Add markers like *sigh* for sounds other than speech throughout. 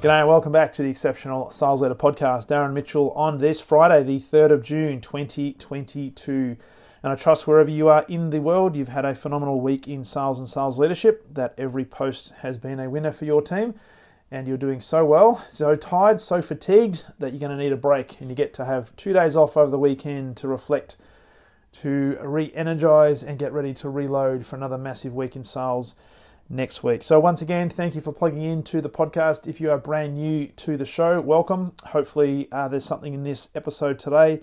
G'day and welcome back to the Exceptional Sales Leader Podcast. Darren Mitchell on this Friday, the 3rd of June 2022. And I trust wherever you are in the world, you've had a phenomenal week in sales and sales leadership, that every post has been a winner for your team, and you're doing so well, so tired, so fatigued that you're going to need a break. And you get to have two days off over the weekend to reflect, to re energize, and get ready to reload for another massive week in sales next week. So, once again, thank you for plugging into the podcast. If you are brand new to the show, welcome. Hopefully, uh, there's something in this episode today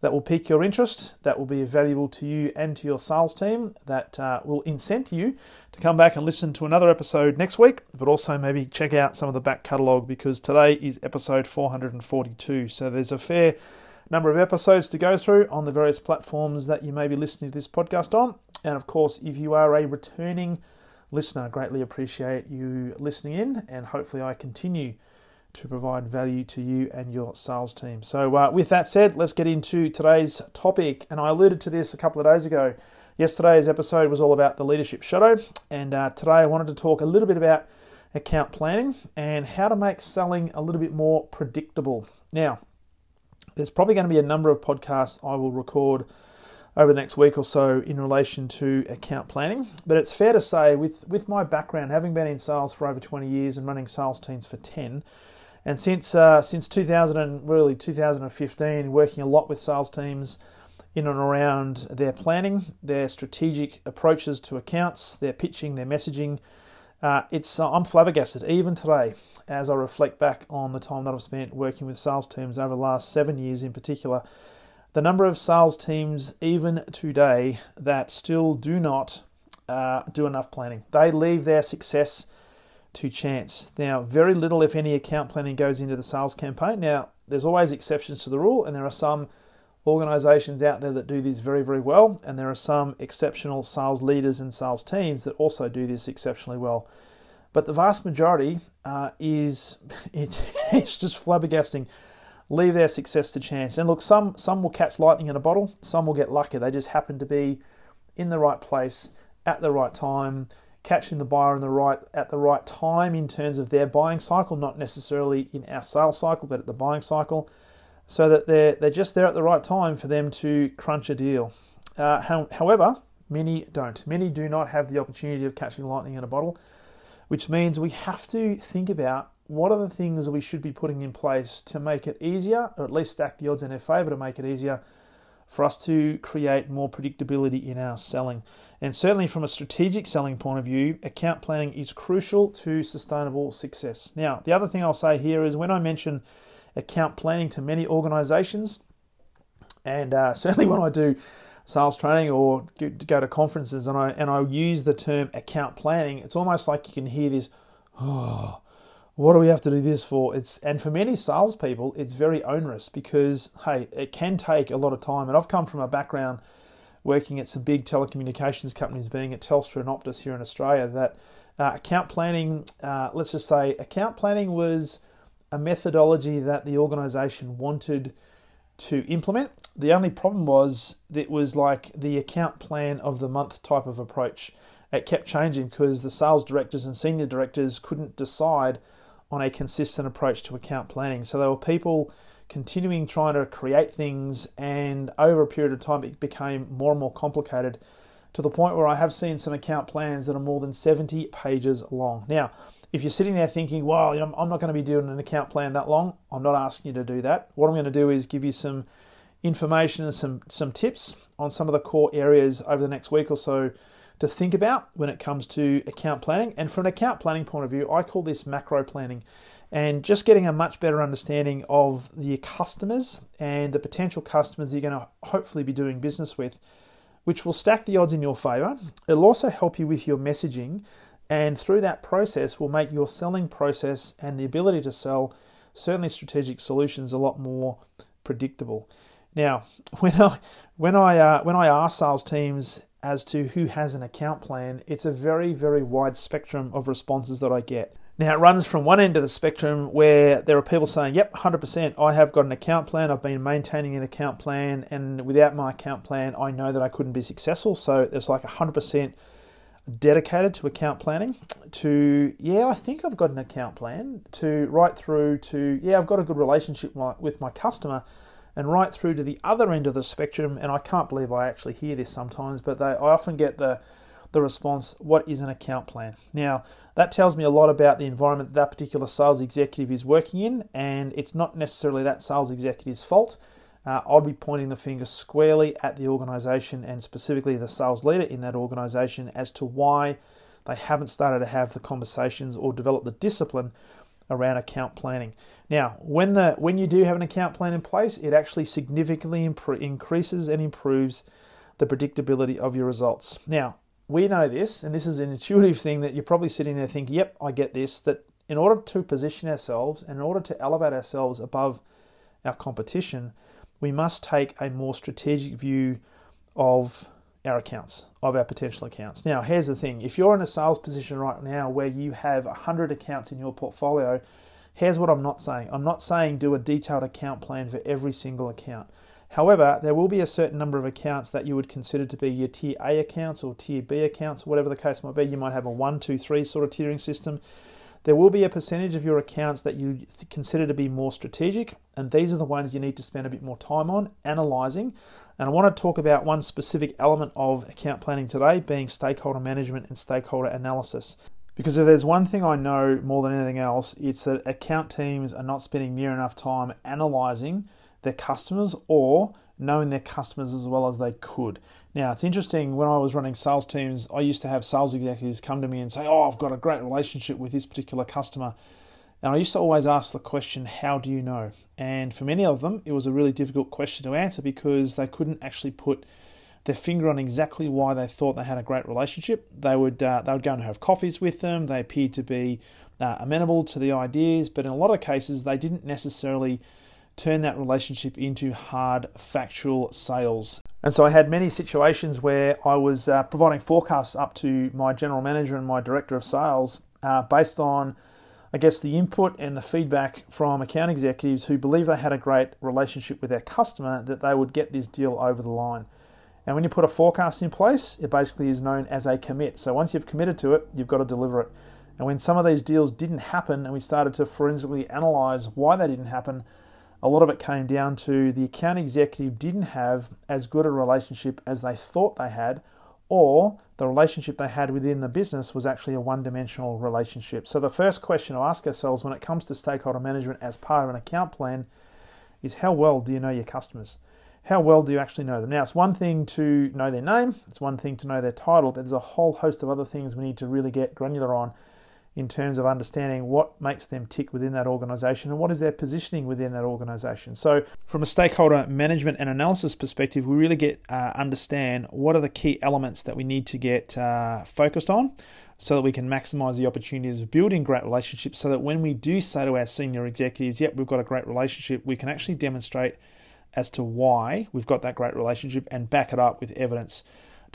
that will pique your interest, that will be valuable to you and to your sales team, that uh, will incent you to come back and listen to another episode next week, but also maybe check out some of the back catalogue because today is episode 442. So, there's a fair number of episodes to go through on the various platforms that you may be listening to this podcast on. And of course, if you are a returning listener. Greatly appreciate you listening in, and hopefully, I continue to provide value to you and your sales team. So, uh, with that said, let's get into today's topic. And I alluded to this a couple of days ago. Yesterday's episode was all about the leadership shadow, and uh, today I wanted to talk a little bit about account planning and how to make selling a little bit more predictable. Now, there's probably going to be a number of podcasts I will record over the next week or so in relation to account planning. But it's fair to say, with, with my background, having been in sales for over 20 years and running sales teams for 10, and since uh, since 2000 and really 2015, working a lot with sales teams in and around their planning, their strategic approaches to accounts, their pitching, their messaging. Uh, it's uh, I'm flabbergasted even today as I reflect back on the time that I've spent working with sales teams over the last seven years in particular the number of sales teams, even today, that still do not uh, do enough planning. They leave their success to chance. Now, very little, if any, account planning goes into the sales campaign. Now, there's always exceptions to the rule, and there are some organizations out there that do this very, very well, and there are some exceptional sales leaders and sales teams that also do this exceptionally well. But the vast majority uh, is *laughs* it, it's just flabbergasting leave their success to chance. And look, some some will catch lightning in a bottle, some will get lucky. They just happen to be in the right place at the right time, catching the buyer in the right at the right time in terms of their buying cycle, not necessarily in our sales cycle, but at the buying cycle, so that they're they're just there at the right time for them to crunch a deal. Uh, how, however, many don't. Many do not have the opportunity of catching lightning in a bottle, which means we have to think about what are the things we should be putting in place to make it easier, or at least stack the odds in our favour to make it easier for us to create more predictability in our selling? And certainly from a strategic selling point of view, account planning is crucial to sustainable success. Now, the other thing I'll say here is when I mention account planning to many organizations, and uh, *laughs* certainly when I do sales training or go to conferences and I and I use the term account planning, it's almost like you can hear this, oh, what do we have to do this for? It's and for many salespeople, it's very onerous because hey, it can take a lot of time. And I've come from a background working at some big telecommunications companies, being at Telstra and Optus here in Australia. That uh, account planning, uh, let's just say, account planning was a methodology that the organisation wanted to implement. The only problem was that it was like the account plan of the month type of approach. It kept changing because the sales directors and senior directors couldn't decide on a consistent approach to account planning. So there were people continuing trying to create things, and over a period of time, it became more and more complicated to the point where I have seen some account plans that are more than 70 pages long. Now, if you're sitting there thinking, well, you know, I'm not going to be doing an account plan that long, I'm not asking you to do that. What I'm going to do is give you some information and some, some tips on some of the core areas over the next week or so to think about when it comes to account planning. And from an account planning point of view, I call this macro planning. And just getting a much better understanding of the customers and the potential customers you're going to hopefully be doing business with, which will stack the odds in your favor. It'll also help you with your messaging. And through that process, will make your selling process and the ability to sell certainly strategic solutions a lot more predictable. Now, *laughs* when I when I uh, when I ask sales teams as to who has an account plan, it's a very very wide spectrum of responses that I get. Now, it runs from one end of the spectrum where there are people saying, Yep, 100%, I have got an account plan, I've been maintaining an account plan, and without my account plan, I know that I couldn't be successful. So there's like 100% dedicated to account planning, to, yeah, I think I've got an account plan, to right through to, yeah, I've got a good relationship with my customer, and right through to the other end of the spectrum. And I can't believe I actually hear this sometimes, but they, I often get the, the response, What is an account plan? Now, that tells me a lot about the environment that particular sales executive is working in, and it's not necessarily that sales executive's fault. Uh, I'd be pointing the finger squarely at the organization and specifically the sales leader in that organization as to why they haven't started to have the conversations or develop the discipline around account planning. Now, when the when you do have an account plan in place, it actually significantly impre- increases and improves the predictability of your results. Now, we know this, and this is an intuitive thing that you're probably sitting there thinking, yep, I get this, that in order to position ourselves and in order to elevate ourselves above our competition, we must take a more strategic view of our accounts, of our potential accounts. Now, here's the thing if you're in a sales position right now where you have 100 accounts in your portfolio, here's what I'm not saying. I'm not saying do a detailed account plan for every single account. However, there will be a certain number of accounts that you would consider to be your tier A accounts or tier B accounts, whatever the case might be. You might have a one, two, three sort of tiering system. There will be a percentage of your accounts that you consider to be more strategic, and these are the ones you need to spend a bit more time on analyzing. And I want to talk about one specific element of account planning today, being stakeholder management and stakeholder analysis. Because if there's one thing I know more than anything else, it's that account teams are not spending near enough time analyzing their customers or knowing their customers as well as they could. Now, it's interesting when I was running sales teams, I used to have sales executives come to me and say, Oh, I've got a great relationship with this particular customer. And I used to always ask the question, How do you know? And for many of them, it was a really difficult question to answer because they couldn't actually put their finger on exactly why they thought they had a great relationship. They would uh, they would go and have coffees with them. They appeared to be uh, amenable to the ideas, but in a lot of cases, they didn't necessarily turn that relationship into hard factual sales. And so I had many situations where I was uh, providing forecasts up to my general manager and my director of sales uh, based on, I guess, the input and the feedback from account executives who believe they had a great relationship with their customer that they would get this deal over the line. And when you put a forecast in place, it basically is known as a commit. So once you've committed to it, you've got to deliver it. And when some of these deals didn't happen and we started to forensically analyze why they didn't happen, a lot of it came down to the account executive didn't have as good a relationship as they thought they had, or the relationship they had within the business was actually a one dimensional relationship. So, the first question to ask ourselves when it comes to stakeholder management as part of an account plan is how well do you know your customers? How well do you actually know them? Now, it's one thing to know their name, it's one thing to know their title, but there's a whole host of other things we need to really get granular on in terms of understanding what makes them tick within that organization and what is their positioning within that organization. So, from a stakeholder management and analysis perspective, we really get uh, understand what are the key elements that we need to get uh, focused on so that we can maximize the opportunities of building great relationships so that when we do say to our senior executives, yep, we've got a great relationship, we can actually demonstrate as to why we've got that great relationship and back it up with evidence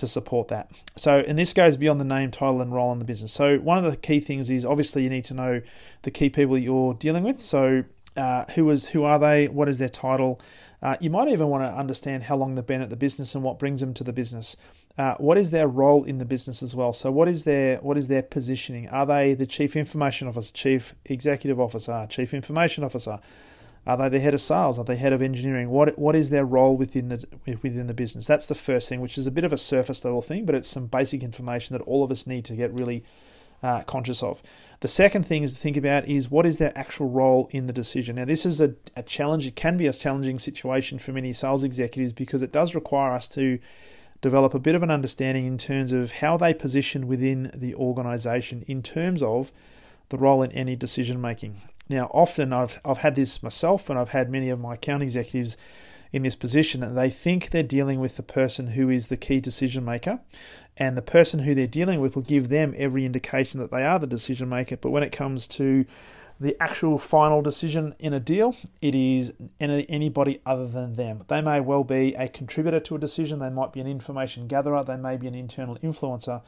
to support that. So, and this goes beyond the name, title, and role in the business. So, one of the key things is obviously you need to know the key people you're dealing with. So, uh, who is who are they? What is their title? Uh, you might even want to understand how long they've been at the business and what brings them to the business. Uh, what is their role in the business as well? So, what is their what is their positioning? Are they the chief information officer, chief executive officer, chief information officer? Are they the head of sales? Are they head of engineering? What what is their role within the within the business? That's the first thing, which is a bit of a surface level thing, but it's some basic information that all of us need to get really uh, conscious of. The second thing is to think about is what is their actual role in the decision. Now, this is a, a challenge. It can be a challenging situation for many sales executives because it does require us to develop a bit of an understanding in terms of how they position within the organization in terms of the role in any decision making. Now, often I've, I've had this myself, and I've had many of my account executives in this position, and they think they're dealing with the person who is the key decision maker, and the person who they're dealing with will give them every indication that they are the decision maker. But when it comes to the actual final decision in a deal, it is anybody other than them. They may well be a contributor to a decision, they might be an information gatherer, they may be an internal influencer,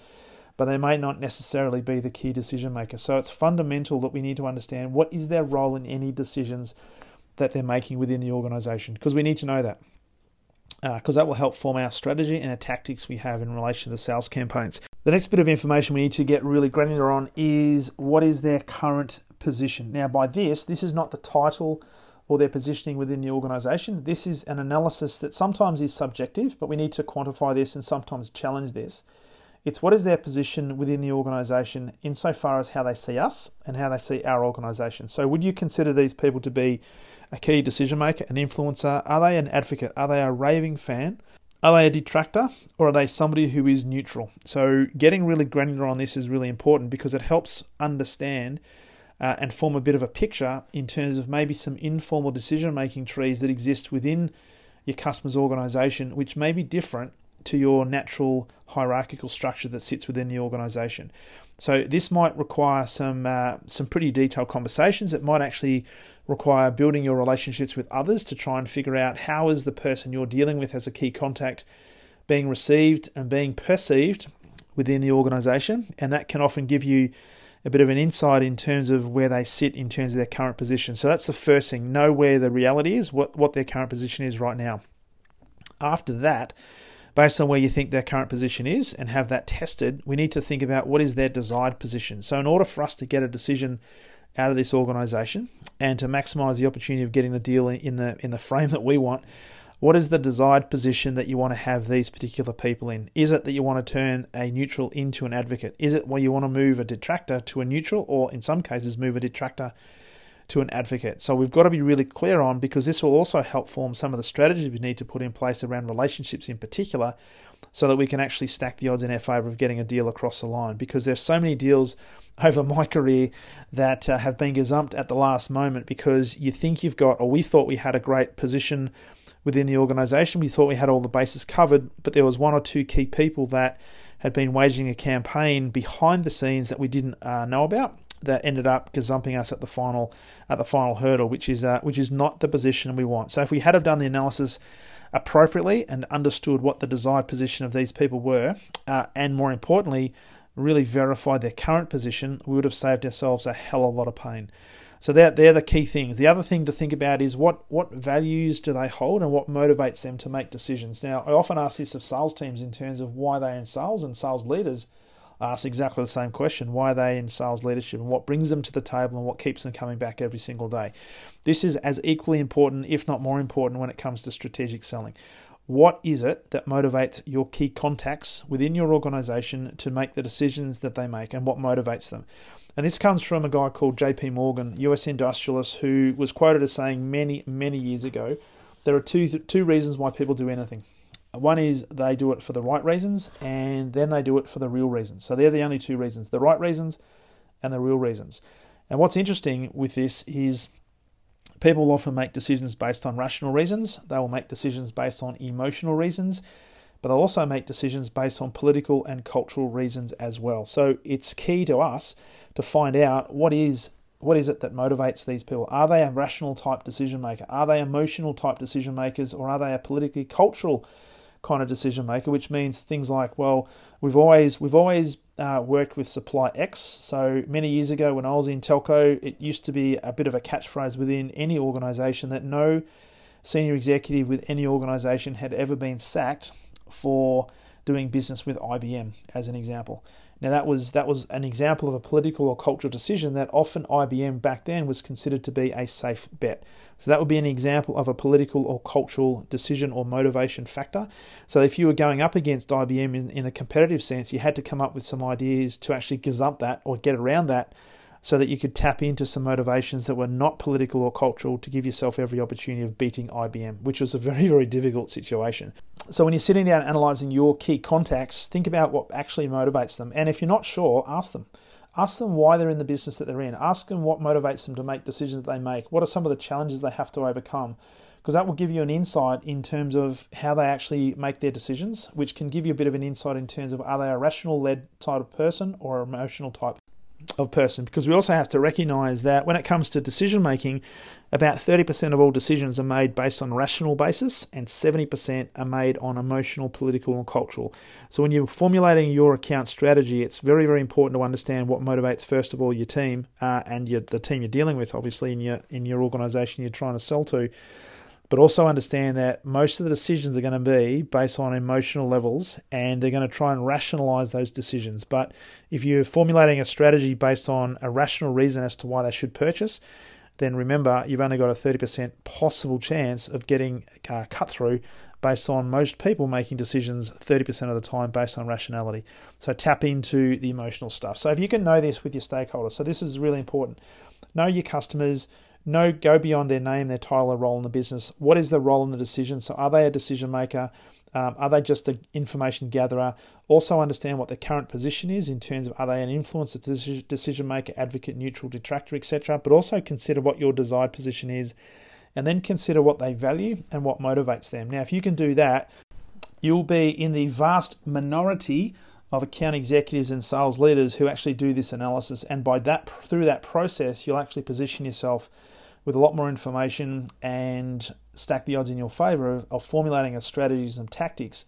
but they may not necessarily be the key decision maker. So it's fundamental that we need to understand what is their role in any decisions that they're making within the organization, because we need to know that. Because uh, that will help form our strategy and our tactics we have in relation to the sales campaigns. The next bit of information we need to get really granular on is what is their current position. Now, by this, this is not the title or their positioning within the organization. This is an analysis that sometimes is subjective, but we need to quantify this and sometimes challenge this. It's what is their position within the organization insofar as how they see us and how they see our organization. So, would you consider these people to be a key decision maker, an influencer? Are they an advocate? Are they a raving fan? Are they a detractor or are they somebody who is neutral? So, getting really granular on this is really important because it helps understand uh, and form a bit of a picture in terms of maybe some informal decision making trees that exist within your customer's organization, which may be different to your natural hierarchical structure that sits within the organization. So, this might require some, uh, some pretty detailed conversations. It might actually require building your relationships with others to try and figure out how is the person you're dealing with as a key contact being received and being perceived within the organization and that can often give you a bit of an insight in terms of where they sit in terms of their current position so that's the first thing know where the reality is what what their current position is right now after that based on where you think their current position is and have that tested we need to think about what is their desired position. So in order for us to get a decision out of this organization and to maximize the opportunity of getting the deal in the in the frame that we want what is the desired position that you want to have these particular people in? Is it that you want to turn a neutral into an advocate? Is it where you want to move a detractor to a neutral or in some cases move a detractor to an advocate. So we've got to be really clear on because this will also help form some of the strategies we need to put in place around relationships in particular so that we can actually stack the odds in our favor of getting a deal across the line. Because there's so many deals *laughs* over my career that uh, have been gazumped at the last moment because you think you've got, or we thought we had a great position within the organization. We thought we had all the bases covered, but there was one or two key people that had been waging a campaign behind the scenes that we didn't uh, know about that ended up gazumping us at the final at the final hurdle, which is uh, which is not the position we want. So if we had have done the analysis appropriately and understood what the desired position of these people were, uh, and more importantly, really verified their current position, we would have saved ourselves a hell of a lot of pain. So they're, they're the key things. The other thing to think about is what, what values do they hold and what motivates them to make decisions. Now, I often ask this of sales teams in terms of why they're in sales, and sales leaders ask exactly the same question why are they in sales leadership and what brings them to the table and what keeps them coming back every single day. This is as equally important, if not more important, when it comes to strategic selling. What is it that motivates your key contacts within your organization to make the decisions that they make and what motivates them? And this comes from a guy called JP Morgan, US industrialist, who was quoted as saying many, many years ago there are two, two reasons why people do anything. One is they do it for the right reasons, and then they do it for the real reasons. So they're the only two reasons the right reasons and the real reasons. And what's interesting with this is People often make decisions based on rational reasons, they will make decisions based on emotional reasons, but they'll also make decisions based on political and cultural reasons as well. So it's key to us to find out what is what is it that motivates these people? Are they a rational type decision maker? Are they emotional type decision makers or are they a politically cultural kind of decision maker, which means things like, well, we've always we've always uh, worked with supply X. So many years ago, when I was in telco, it used to be a bit of a catchphrase within any organisation that no senior executive with any organisation had ever been sacked for doing business with IBM, as an example. Now that was that was an example of a political or cultural decision that often IBM back then was considered to be a safe bet. So that would be an example of a political or cultural decision or motivation factor. So if you were going up against IBM in, in a competitive sense, you had to come up with some ideas to actually gazump that or get around that so that you could tap into some motivations that were not political or cultural to give yourself every opportunity of beating IBM, which was a very, *laughs* very difficult situation. So when you're sitting down analyzing your key contacts, think about what actually motivates them. And if you're not sure, ask them. Ask them why they're in the business that they're in. Ask them what motivates them to make decisions that they make. What are some of the challenges they have to overcome? Because that will give you an insight in terms of how they actually make their decisions, which can give you a bit of an insight in terms of are they a rational led type of person or emotional type of person because we also have to recognize that when it comes to decision making, about 30% of all decisions are made based on rational basis and 70% are made on emotional, political, and cultural. So when you're formulating your account strategy, it's very, very important to understand what motivates first of all your team uh, and your, the team you're dealing with, obviously in your in your organization you're trying to sell to but also understand that most of the decisions are going to be based on emotional levels and they're going to try and rationalize those decisions. But if you're formulating a strategy based on a rational reason as to why they should purchase, then remember you've only got a 30% possible chance of getting uh, cut through based on most people making decisions 30% of the time based on rationality. So tap into the emotional stuff. So if you can know this with your stakeholders, so this is really important. Know your customers, know go beyond their name, their title, or role in the business. What is the role in the decision? So, are they a decision maker? Um, are they just an information gatherer? Also, understand what their current position is in terms of are they an influencer, decision maker, advocate, neutral, detractor, etc. But also consider what your desired position is, and then consider what they value and what motivates them. Now, if you can do that, you'll be in the vast minority of account executives and sales leaders who actually do this analysis, and by that through that process, you'll actually position yourself with a lot more information and stack the odds in your favor of, of formulating a strategy, some tactics,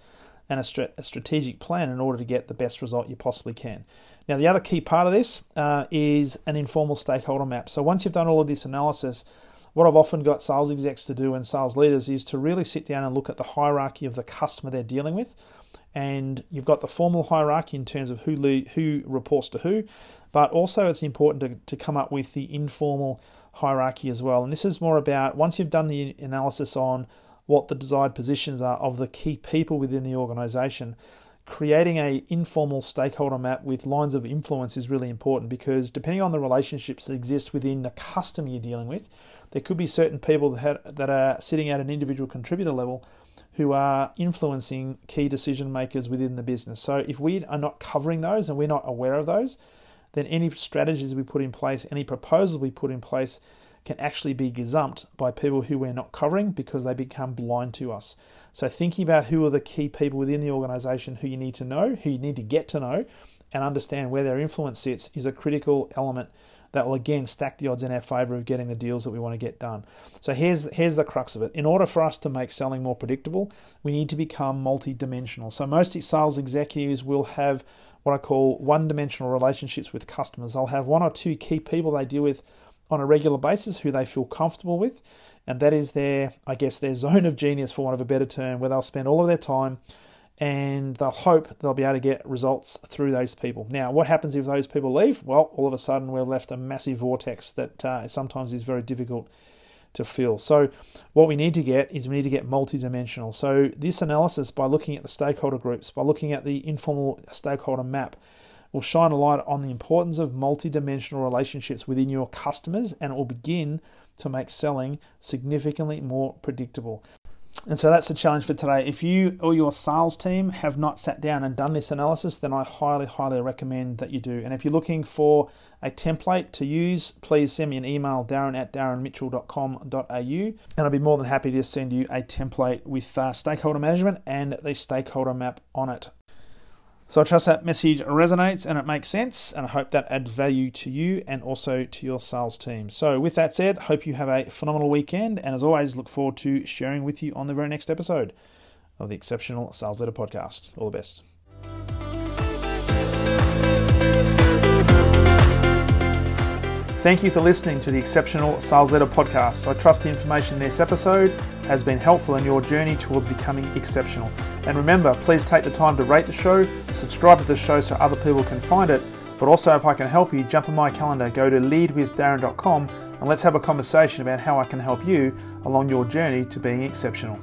and a, a, strategic plan in order to get the best result you possibly can. Now, the other key part of this uh, is an informal stakeholder map. So, once you've done all of this analysis, what I've often got sales execs to do and sales leaders is to really sit down and look at the hierarchy of the customer they're dealing with. And you've got the formal hierarchy in terms of who who reports to who, but also it's important to, to come up with the informal hierarchy as well. And this is more about once you've done the analysis on what the desired positions are of the key people within the organization, creating a informal stakeholder map with lines of influence is really important because depending on the relationships that exist within the customer you're dealing with, there could be certain people that, that are sitting at an individual contributor level who are influencing key decision makers within the business. So if we are not covering those and we're not aware of those, then any strategies we put in place, any proposals we put in place, can actually be gazumped by people who we're not covering because they become blind to us. So, thinking about who are the key people within the organization who you need to know, who you need to get to know, and understand where their influence sits is a critical element that will again stack the odds in our favor of getting the deals that we want to get done. So here's here's the crux of it. In order for us to make selling more predictable, we need to become multi-dimensional. So most sales executives will have what I call one dimensional relationships with customers. They'll have one or two key people they deal with on a regular basis who they feel comfortable with, and that is their, I guess, their zone of genius, for want of a better term, where they'll spend all of their time and they'll hope they'll be able to get results through those people. Now, what happens if those people leave? Well, all of a sudden we're left a massive vortex that uh, sometimes is very difficult to fill. So, what we need to get is we need to get multidimensional. So, this analysis, by looking at the stakeholder groups, by looking at the informal stakeholder map, will shine a light on the importance of multidimensional relationships within your customers and it will begin to make selling significantly more predictable. And so that's the challenge for today. If you or your sales team have not sat down and done this analysis, then I highly, highly recommend that you do. And if you're looking for a template to use, please send me an email, darren at darrenmitchell.com.au, and I'll be more than happy to send you a template with uh, stakeholder management and the stakeholder map on it. So I trust that message resonates and it makes sense, and I hope that adds value to you and also to your sales team. So, with that said, hope you have a phenomenal weekend, and as always, look forward to sharing with you on the very next episode of the Exceptional Sales Leader Podcast. All the best. Thank you for listening to the Exceptional Sales Leader Podcast. I trust the information in this episode has been helpful in your journey towards becoming exceptional. And remember, please take the time to rate the show, subscribe to the show so other people can find it. But also, if I can help you, jump on my calendar, go to leadwithdarren.com, and let's have a conversation about how I can help you along your journey to being exceptional.